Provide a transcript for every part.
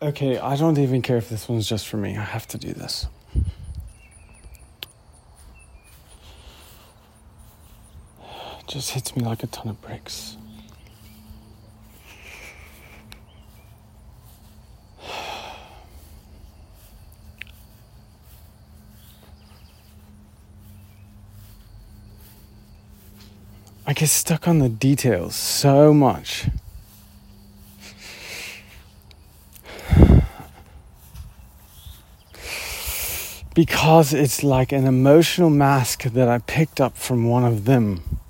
Okay, I don't even care if this one's just for me. I have to do this. It just hits me like a ton of bricks. I get stuck on the details so much. Because it's like an emotional mask that I picked up from one of them.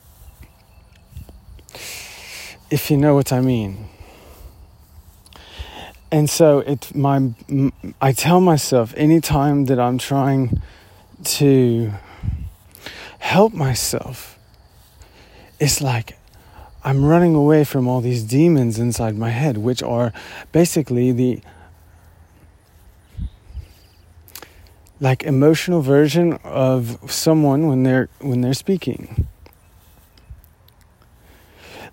If you know what I mean. And so it my I tell myself anytime that I'm trying to help myself it's like I'm running away from all these demons inside my head which are basically the like emotional version of someone when they're when they're speaking.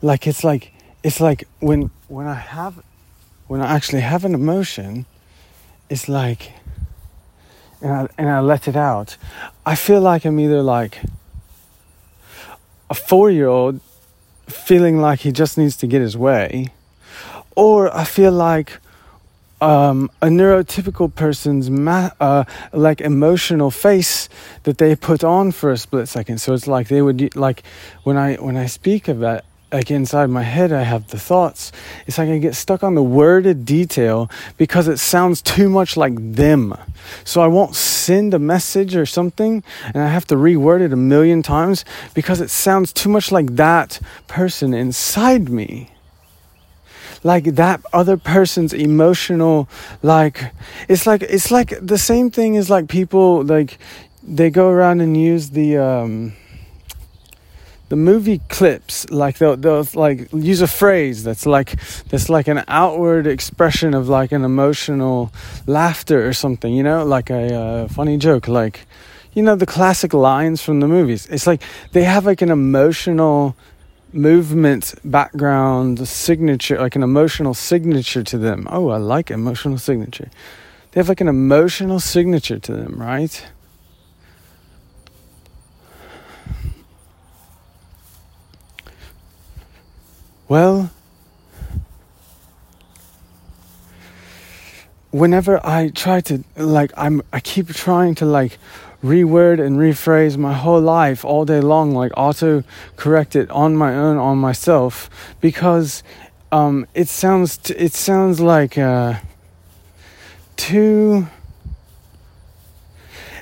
Like it's like it's like when when i have when i actually have an emotion it's like and i and i let it out. I feel like i'm either like a 4 year old feeling like he just needs to get his way or i feel like um, a neurotypical person's ma- uh, like emotional face that they put on for a split second. So it's like they would like when I when I speak of that like inside my head I have the thoughts. It's like I get stuck on the worded detail because it sounds too much like them. So I won't send a message or something and I have to reword it a million times because it sounds too much like that person inside me like that other person's emotional like it's like it's like the same thing as like people like they go around and use the um the movie clips like they'll, they'll like use a phrase that's like that's like an outward expression of like an emotional laughter or something you know? Like a uh, funny joke like you know the classic lines from the movies. It's like they have like an emotional movement background signature, like an emotional signature to them. Oh, I like emotional signature. They have like an emotional signature to them, right? Well, whenever I try to like I'm I keep trying to like reword and rephrase my whole life all day long, like auto correct it on my own on myself because um, it sounds t- it sounds like uh, too.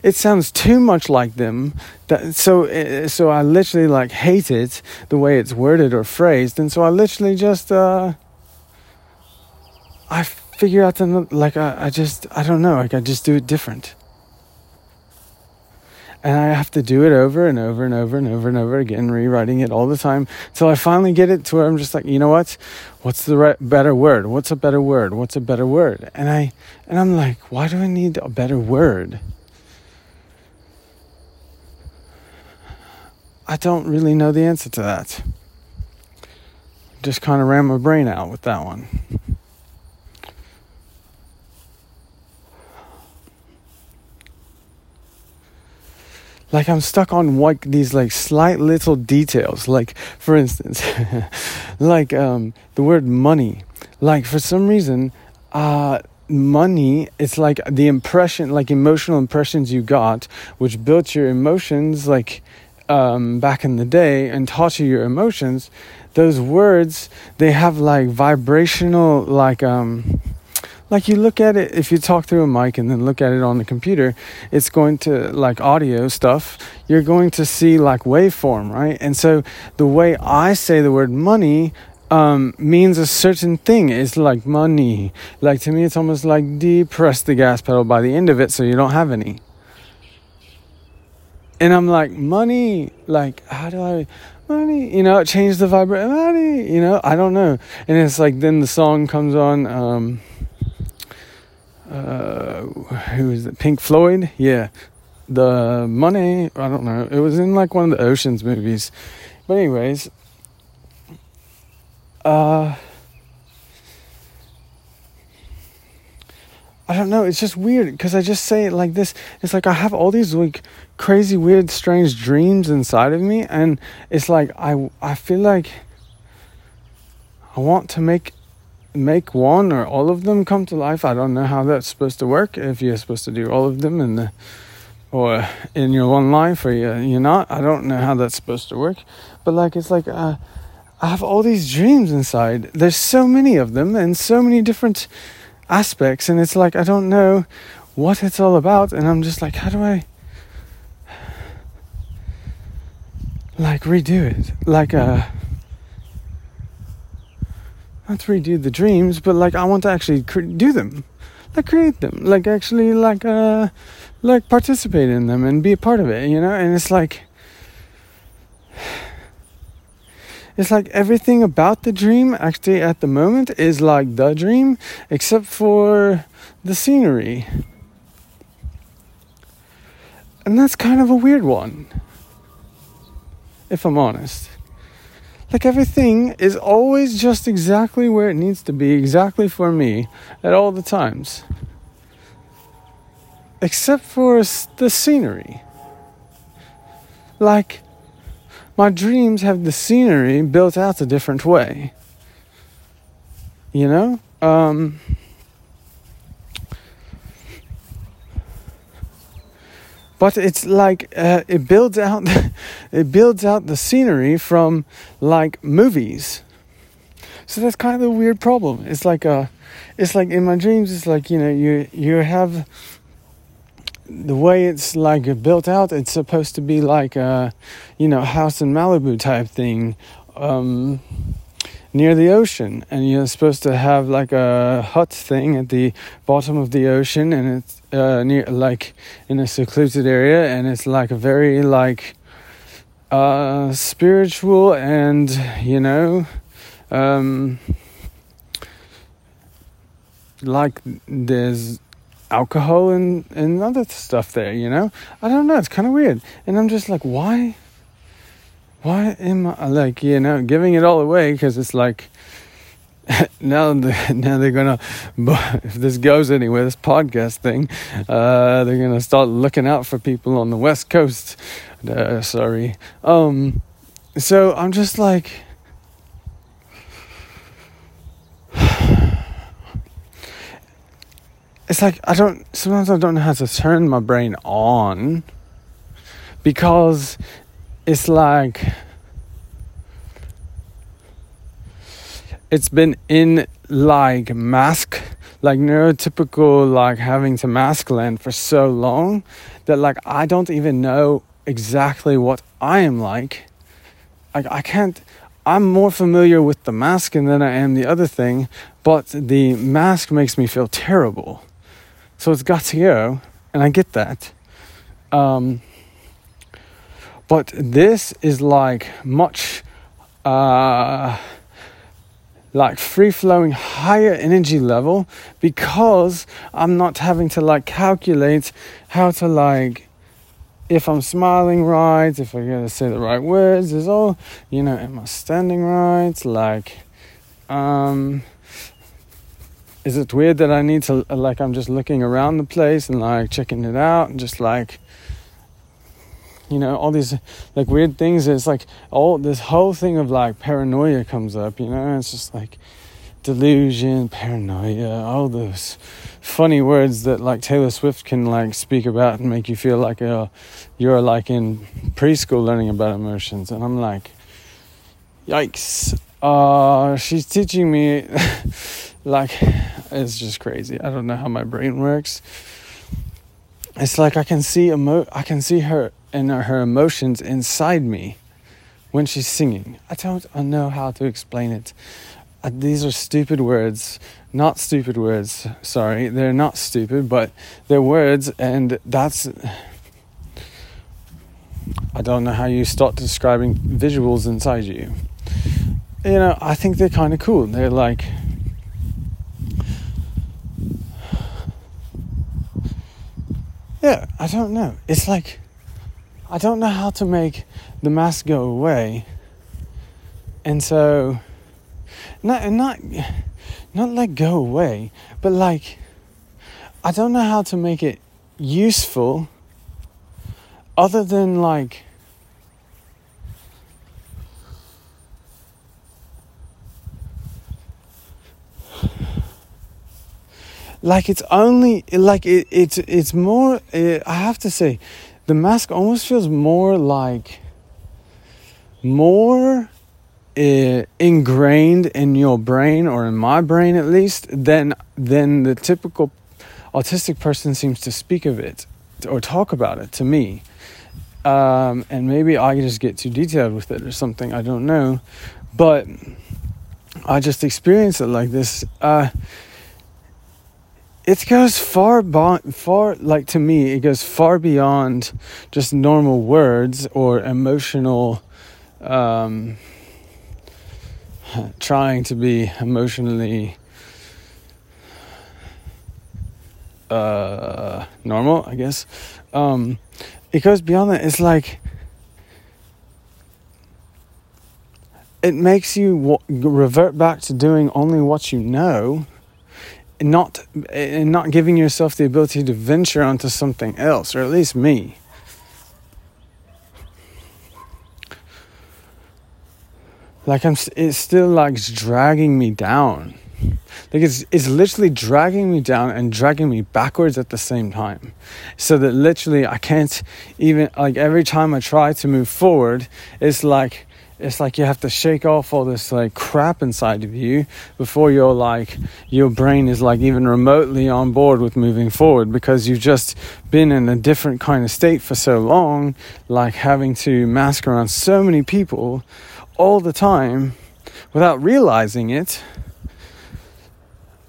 It sounds too much like them. That, so uh, so I literally like hate it the way it's worded or phrased, and so I literally just uh, I figure out the like I, I just I don't know like I just do it different and I have to do it over and over and over and over and over again, rewriting it all the time until I finally get it to where I'm just like, you know what? What's the right, better word? What's a better word? What's a better word? And I and I'm like, why do I need a better word? I don't really know the answer to that. Just kind of ran my brain out with that one. Like I'm stuck on like these like slight little details. Like for instance, like um, the word money. Like for some reason, uh, money it's like the impression, like emotional impressions you got, which built your emotions. Like um, back in the day and taught you your emotions. Those words they have like vibrational like um like you look at it if you talk through a mic and then look at it on the computer it's going to like audio stuff you're going to see like waveform right? And so the way i say the word money um, means a certain thing. It's like money. Like to me it's almost like depress the gas pedal by the end of it so you don't have any. And i'm like money? Like how do i money? You know change the vibration money you know? I don't know. And it's like then the song comes on um, uh, who is it? Pink Floyd? Yeah. The money, I don't know. It was in like one of the Oceans movies. But, anyways, uh, I don't know. It's just weird because I just say it like this. It's like I have all these like crazy, weird, strange dreams inside of me, and it's like I I feel like I want to make make one or all of them come to life. I don't know how that's supposed to work. If you're supposed to do all of them in the or in your one life, or you're, not. I don't know how that's supposed to work. But like it's like uh, I have all these dreams inside. There's so many of them, and so many different aspects and it's like I don't know what it's all about and I'm just like how do I like redo it like uh not to redo the dreams but like I want to actually cre- do them. Like create them. Like actually like uh like participate in them and be a part of it you know? And it's like it's like everything about the dream actually at the moment is like the dream except for the scenery. And that's kind of a weird one if i'm honest like everything is always just exactly where it needs to be exactly for me at all the times except for the scenery like my dreams have the scenery built out a different way. You know? Um, but it's like uh, it builds out it builds out the scenery from like movies. So that's kind of a weird problem. It's like a uh, it's like in my dreams it's like you know you you have the way it's like built out, it's supposed to be like a, you know, house in Malibu type thing, um, near the ocean, and you're supposed to have like a hut thing at the bottom of the ocean, and it's uh, near like in a secluded area, and it's like a very like uh, spiritual and you know. Um, like there's alcohol and, and other stuff there, you know? I don't know, it's kind of weird. And I'm just like, why? Why am I, like, you know, giving it all away? Because it's like, now, now they're gonna, if this goes anywhere, this podcast thing, uh, they're gonna start looking out for people on the West Coast. Uh, sorry. Um, so I'm just like, it's like I don't sometimes I don't know how to turn my brain on because it's like it's been in like mask like neurotypical like having to mask land for so long that like I don't even know exactly what I am like like I can't I'm more familiar with the mask than I am the other thing but the mask makes me feel terrible so it's got to go, and I get that. Um, but this is like much uh, like free flowing higher energy level because I'm not having to like calculate how to like if I'm smiling right, if I'm gonna say the right words, is all you know, am I standing right? Like um is it weird that I need to like I'm just looking around the place and like checking it out and just like you know all these like weird things it's like all this whole thing of like paranoia comes up you know it's just like delusion paranoia all those funny words that like Taylor Swift can like speak about and make you feel like uh, you're like in preschool learning about emotions and I'm like yikes uh she's teaching me like it's just crazy. I don't know how my brain works. It's like I can see emo- I can see her and her emotions inside me when she's singing. I don't know how to explain it. Uh, these are stupid words, not stupid words. Sorry, they're not stupid, but they're words, and that's. I don't know how you start describing visuals inside you. You know, I think they're kind of cool. They're like Yeah, I don't know. It's like I don't know how to make the mask go away. And so not not not like go away, but like I don't know how to make it useful other than like like it's only like it, it's it's more uh, i have to say the mask almost feels more like more uh, ingrained in your brain or in my brain at least than than the typical autistic person seems to speak of it or talk about it to me. Um, and maybe i just get too detailed with it or something i don't know. But i just experience it like this. Uh, it goes far far like to me it goes far beyond just normal words or emotional um, trying to be emotionally uh, normal i guess. Um, it goes beyond that. It's like it makes you w- revert back to doing only what you know not and not giving yourself the ability to venture onto something else, or at least me. Like I'm, it's still like dragging me down. Like it's it's literally dragging me down and dragging me backwards at the same time. So that literally I can't even like every time I try to move forward, it's like it's like you have to shake off all this like crap inside of you before you're like your brain is like even remotely on board with moving forward because you've just been in a different kind of state for so long like having to mask around so many people all the time without realizing it.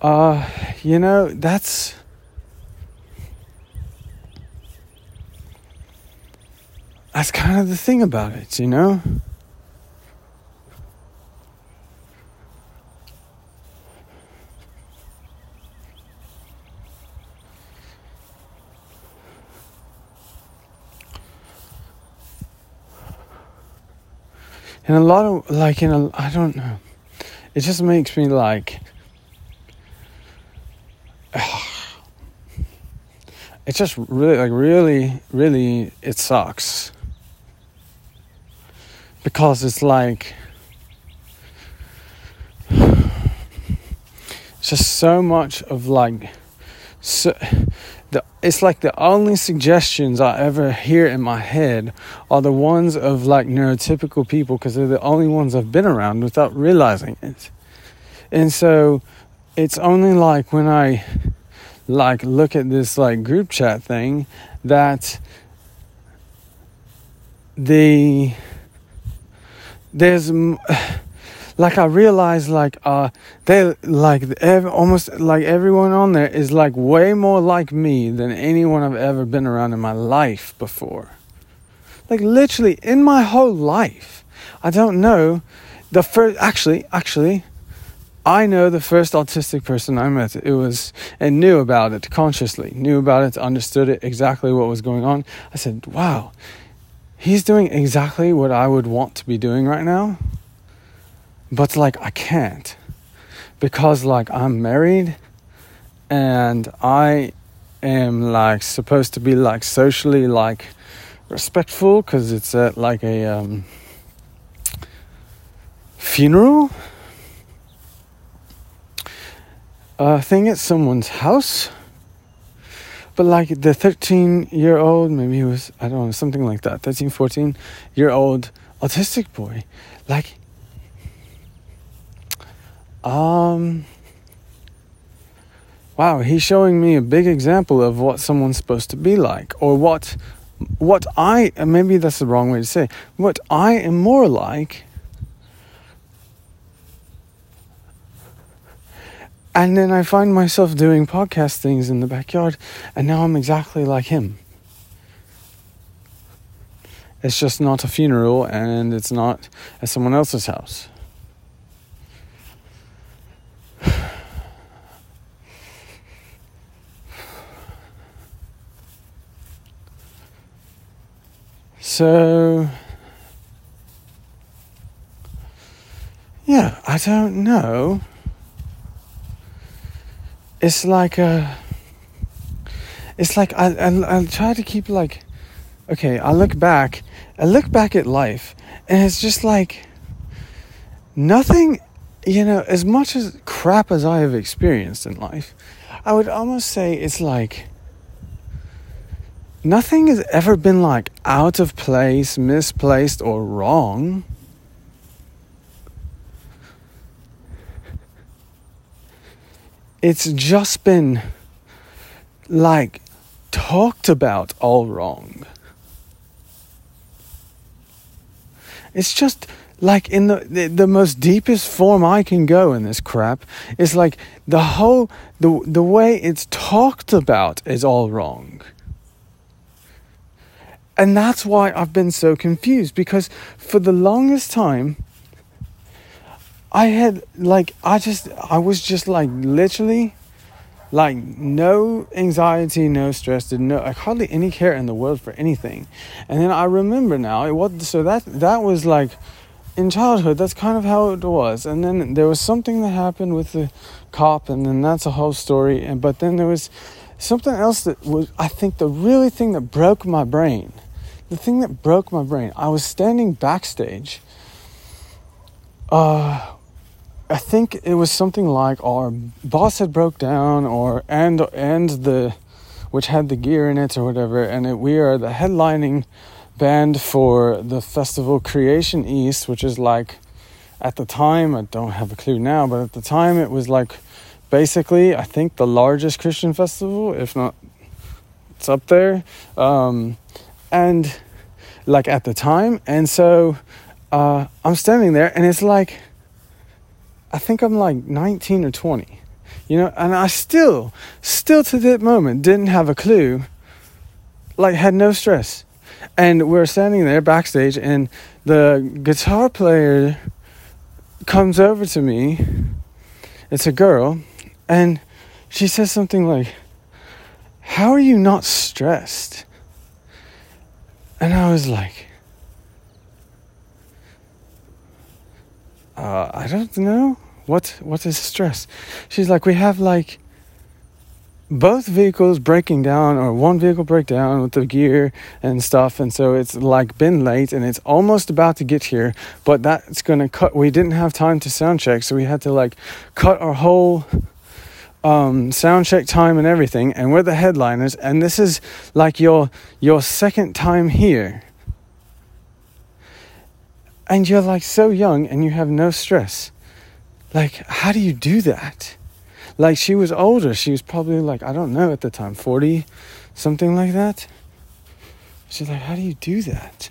Uh you know that's that's kind of the thing about it you know and a lot of like in a I don't know. It just makes me like it just really like really really it sucks because it's like it's just so much of like so the it's like the only suggestions I ever hear in my head are the ones of like neurotypical people because they're the only ones I've been around without realizing it. And so it's only like when I like look at this like group chat thing that the there's like I realized like uh they like every, almost like everyone on there is like way more like me than anyone I've ever been around in my life before. Like literally in my whole life. I don't know the first actually actually I know the first autistic person I met. It was and knew about it consciously, knew about it, understood it exactly what was going on. I said, "Wow, he's doing exactly what I would want to be doing right now." But like I can't. Because like I'm married and I am like supposed to be like socially like respectful because it's at like a um, funeral. Uh, thing at someone's house. But like the 13 year old maybe he was i don't know something like that 13 14 year old autistic boy like um, wow, he's showing me a big example of what someone's supposed to be like, or what, what I maybe that's the wrong way to say what I am more like. And then I find myself doing podcast things in the backyard, and now I'm exactly like him. It's just not a funeral, and it's not at someone else's house. So, yeah, I don't know. It's like a. it's like I, I I try to keep like okay, I look back, I look back at life, and it's just like nothing, you know, as much as crap as I have experienced in life, I would almost say it's like nothing has ever been like out of place, misplaced, or wrong. It's just been like talked about all wrong. It's just like in the, the, the most deepest form I can go in this crap. It's like the whole the the way it's talked about is all wrong. And that's why I've been so confused because for the longest time I had like I just I was just like literally like no anxiety, no stress, did no like hardly any care in the world for anything. And then I remember now it was so that that was like in childhood that's kind of how it was. And then there was something that happened with the cop and then that's a whole story. And but then there was something else that was I think the really thing that broke my brain. The thing that broke my brain. I was standing backstage uh I think it was something like our boss had broke down, or and and the which had the gear in it or whatever, and it, we are the headlining band for the festival Creation East, which is like at the time I don't have a clue now, but at the time it was like basically I think the largest Christian festival, if not it's up there, um, and like at the time, and so uh, I'm standing there, and it's like I think I'm like 19 or 20, you know, and I still, still to that moment didn't have a clue, like had no stress. And we're standing there backstage, and the guitar player comes over to me. It's a girl, and she says something like, How are you not stressed? And I was like, uh, I don't know. What what is stress? She's like, we have like both vehicles breaking down or one vehicle break down with the gear and stuff and so it's like been late and it's almost about to get here but that's gonna cut we didn't have time to sound check so we had to like cut our whole um, sound check time and everything and we're the headliners and this is like your your second time here and you're like so young and you have no stress like, how do you do that? Like, she was older. She was probably like, I don't know at the time, 40, something like that. She's like, how do you do that?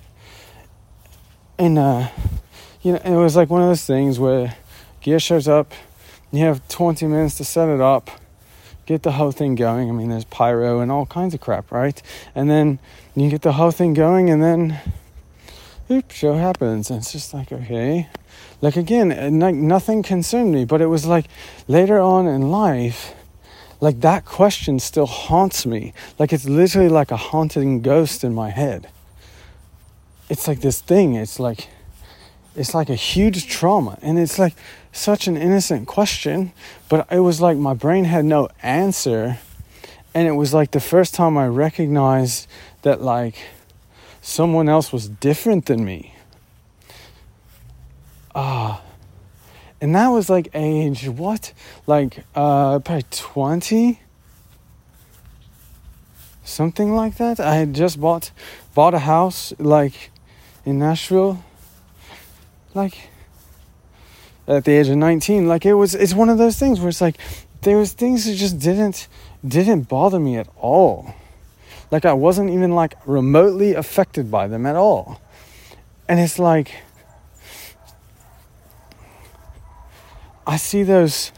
And, uh, you know, it was like one of those things where gear shows up, you have 20 minutes to set it up, get the whole thing going. I mean, there's pyro and all kinds of crap, right? And then you get the whole thing going, and then, oops, show happens. And it's just like, okay, like again, eh, like nothing concerned me, but it was like later on in life, like that question still haunts me. Like it's literally like a haunting ghost in my head. It's like this thing, it's like it's like a huge trauma and it's like such an innocent question, but it was like my brain had no answer and it was like the first time I recognized that like someone else was different than me Ah. Uh, and that was like age what? Like uh probably 20 something like that. I had just bought bought a house like in Nashville like at the age of 19 like it was it's one of those things where it's like there was things that just didn't didn't bother me at all like i wasn't even like remotely affected by them at all and it's like I see those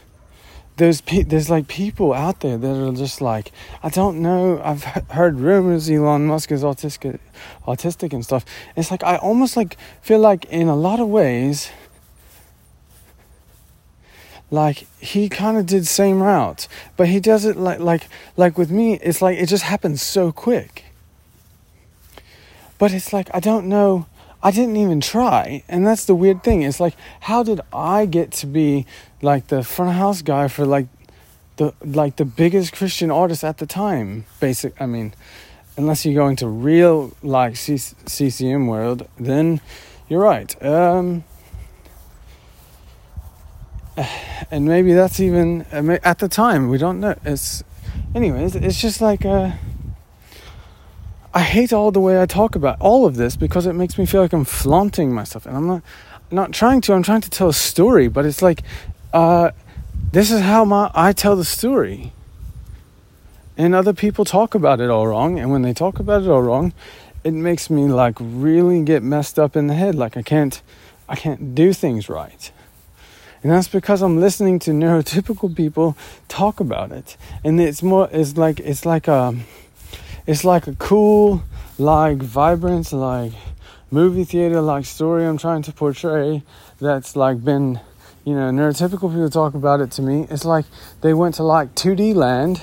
those pe- there's like people out there that are just like I don't know. I've heard rumors Elon Musk is autistic, autistic and stuff. It's like I almost like feel like in a lot of ways, like he kind of did same route, but he does it like like like with me. It's like it just happens so quick. But it's like I don't know I didn't even try. And that's the weird thing. It's like, how did I get to be like the front house guy for like the like the biggest Christian artist at the time. Basic, I mean, unless you go into real like C- CCM world, then you're right. Um, and maybe that's even uh, at the time we don't know. It's anyways. It's just like uh, I hate all the way I talk about all of this because it makes me feel like I'm flaunting myself, and I'm not not trying to. I'm trying to tell a story, but it's like uh, this is how my I tell the story. And other people talk about it all wrong, and when they talk about it all wrong, it makes me like really get messed up in the head. Like I can't, I can't do things right. And that's because I'm listening to neurotypical people talk about it. And it's more, it's like, it's like a, it's like a cool, like vibrant, like movie theater like story I'm trying to portray that's like been you know, neurotypical people talk about it to me. It's like they went to like 2D land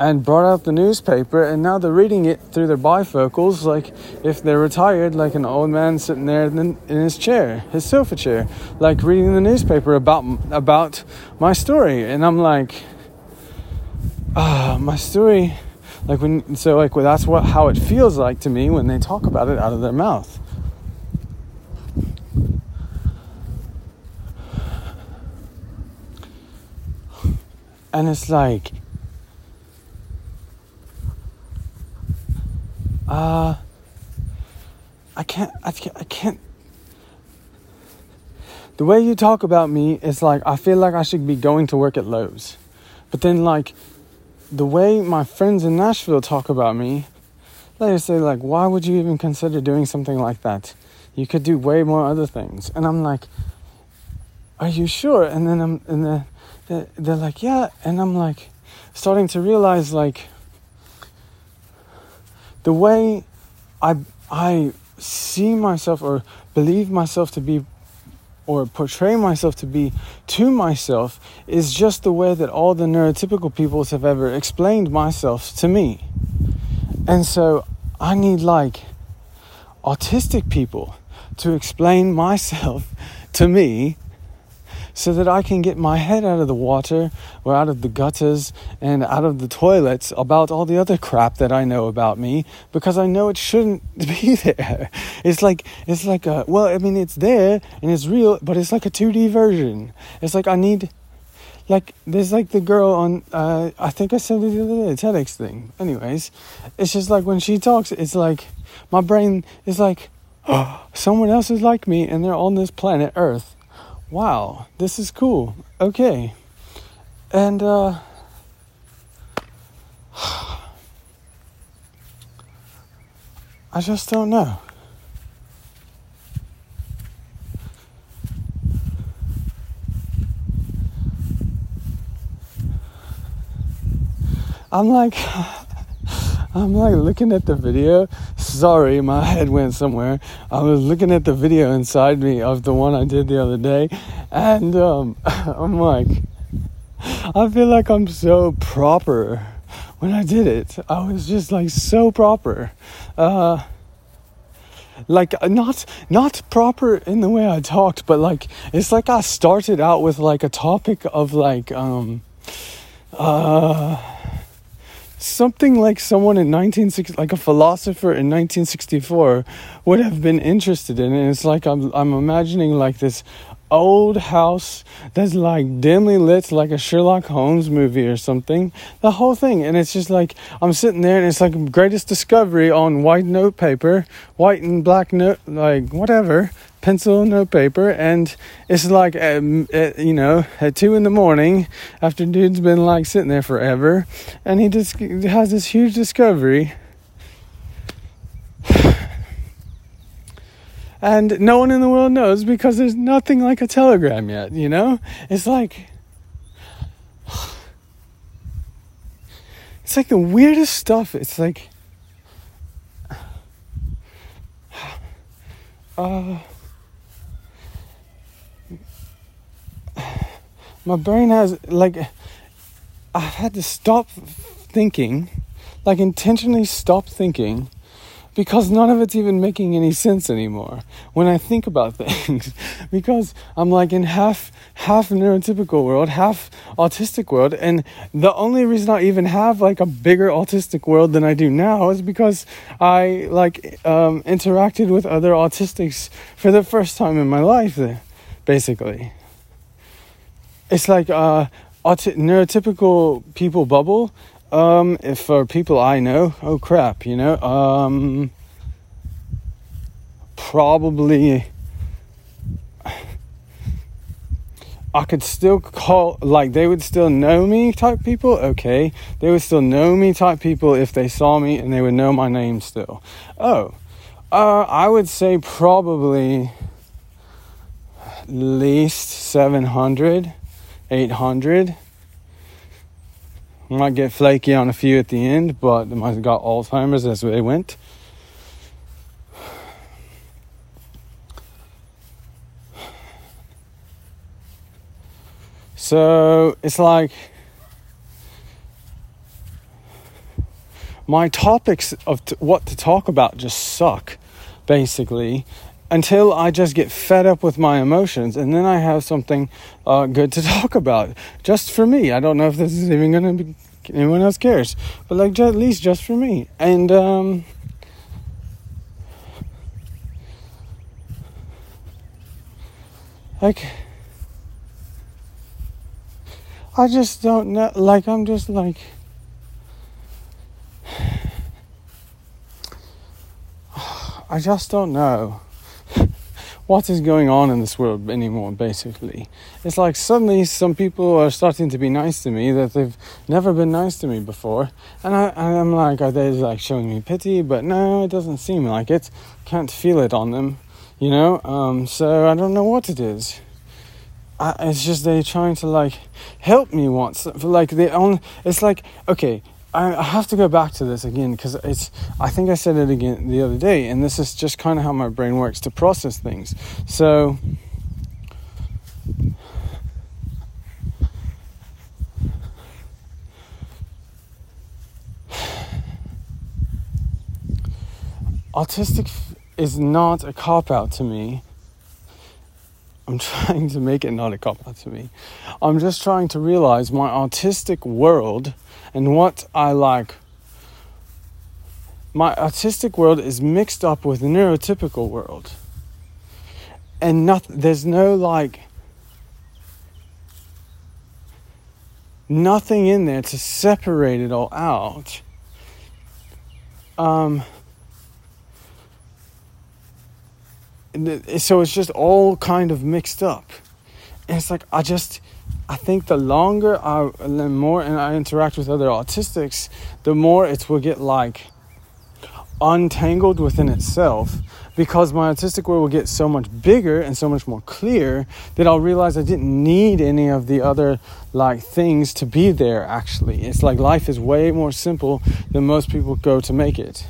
and brought out the newspaper and now they're reading it through their bifocals. Like if they're retired, like an old man sitting there in his chair, his sofa chair, like reading the newspaper about about my story. And I'm like, ah, my story. Like when so like well, that's what how it feels like to me when they talk about it out of their mouth. and it's like uh I can't I can't, I can't the way you talk about me is like I feel like I should be going to work at Lowe's. But then like the way my friends in Nashville talk about me, they say like why would you even consider doing something like that? You could do way more other things. And I'm like are you sure? And then I'm and then they're, they're like, yeah. And I'm like, starting to realize, like, the way I, I see myself or believe myself to be or portray myself to be to myself is just the way that all the neurotypical peoples have ever explained myself to me. And so I need like autistic people to explain myself to me so that I can get my head out of the water or out of the gutters and out of the toilets about all the other crap that I know about me because I know it shouldn't be there. It's like it's like a well, I mean it's there and it's real, but it's like a 2D version. It's like I need like there's like the girl on uh, I think I said it the other day, TEDx thing. Anyways, it's just like when she talks, it's like my brain is like, someone else is like me and they're on this planet Earth wow, this is cool. Okay. And, uh, I just don't know. I'm like, I'm like looking at the video. Sorry, my head went somewhere. I was looking at the video inside me of the one I did the other day, and um, I'm like, I feel like I'm so proper. When I did it, I was just like so proper. Uh, like not not proper in the way I talked, but like it's like I started out with like a topic of like um uh something like someone in 1960 like a philosopher in 1964 would have been interested in and it's like I'm I'm imagining like this old house that's like dimly lit like a Sherlock Holmes movie or something. The whole thing. And it's just like I'm sitting there and it's like greatest discovery on white note paper white and black note like whatever pencil, no paper, and it's like um, at, you know at two in the morning after dude's been like sitting there forever, and he just has this huge discovery. And no one in the world knows because there's nothing like a telegram yet, you know? It's like it's like the weirdest stuff. It's like uh my brain has like I've had to stop thinking, like intentionally stop thinking because none of it's even making any sense anymore when I think about things. because I'm like in half half neurotypical world, half autistic world, and the only reason I even have like a bigger autistic world than I do now is because I like um, interacted with other autistics for the first time in my life, basically. It's like uh, aut- neurotypical people bubble um, if for people I know, oh crap, you know, um, probably I could still call like they would still know me type people. Okay, they would still know me type people if they saw me and they would know my name still. Oh, uh, I would say probably least 700, 800 might get flaky on a few at the end, but they might have got Alzheimer's as they went. So it's like my topics of t- what to talk about just suck, basically until I just get fed up with my emotions and then I have something uh, good to talk about just for me. I don't know if this is even going to be anyone else cares, but like at least just for me. And um, like I just don't know. Like I'm just like. I just don't know what is going on in this world anymore, basically. It's like suddenly some people are starting to be nice to me that they've never been nice to me before. And I, I'm like, are they like showing me pity? But no, it doesn't seem like it. Can't feel it on them, you know? Um, so I don't know what it is. I, it's just they're trying to like help me once. Like they only, it's like, okay, I have to go back to this again because it's. I think I said it again the other day, and this is just kind of how my brain works to process things. So, autistic is not a cop out to me. I'm trying to make it not a cop out to me. I'm just trying to realize my autistic world and what I like. My artistic world is mixed up with the neurotypical world. And there's no like nothing in there to separate it all out. Um, so it's just all kind of mixed up. And it's like I just I think the longer I, the more and I interact with other autistics, the more it will get like untangled within itself because my autistic world will get so much bigger and so much more clear that I'll realize I didn't need any of the other like things to be there actually. It's like life is way more simple than most people go to make it.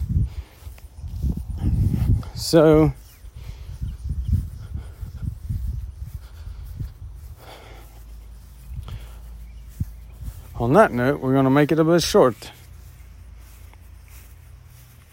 So on that note, we're going to make it a bit short.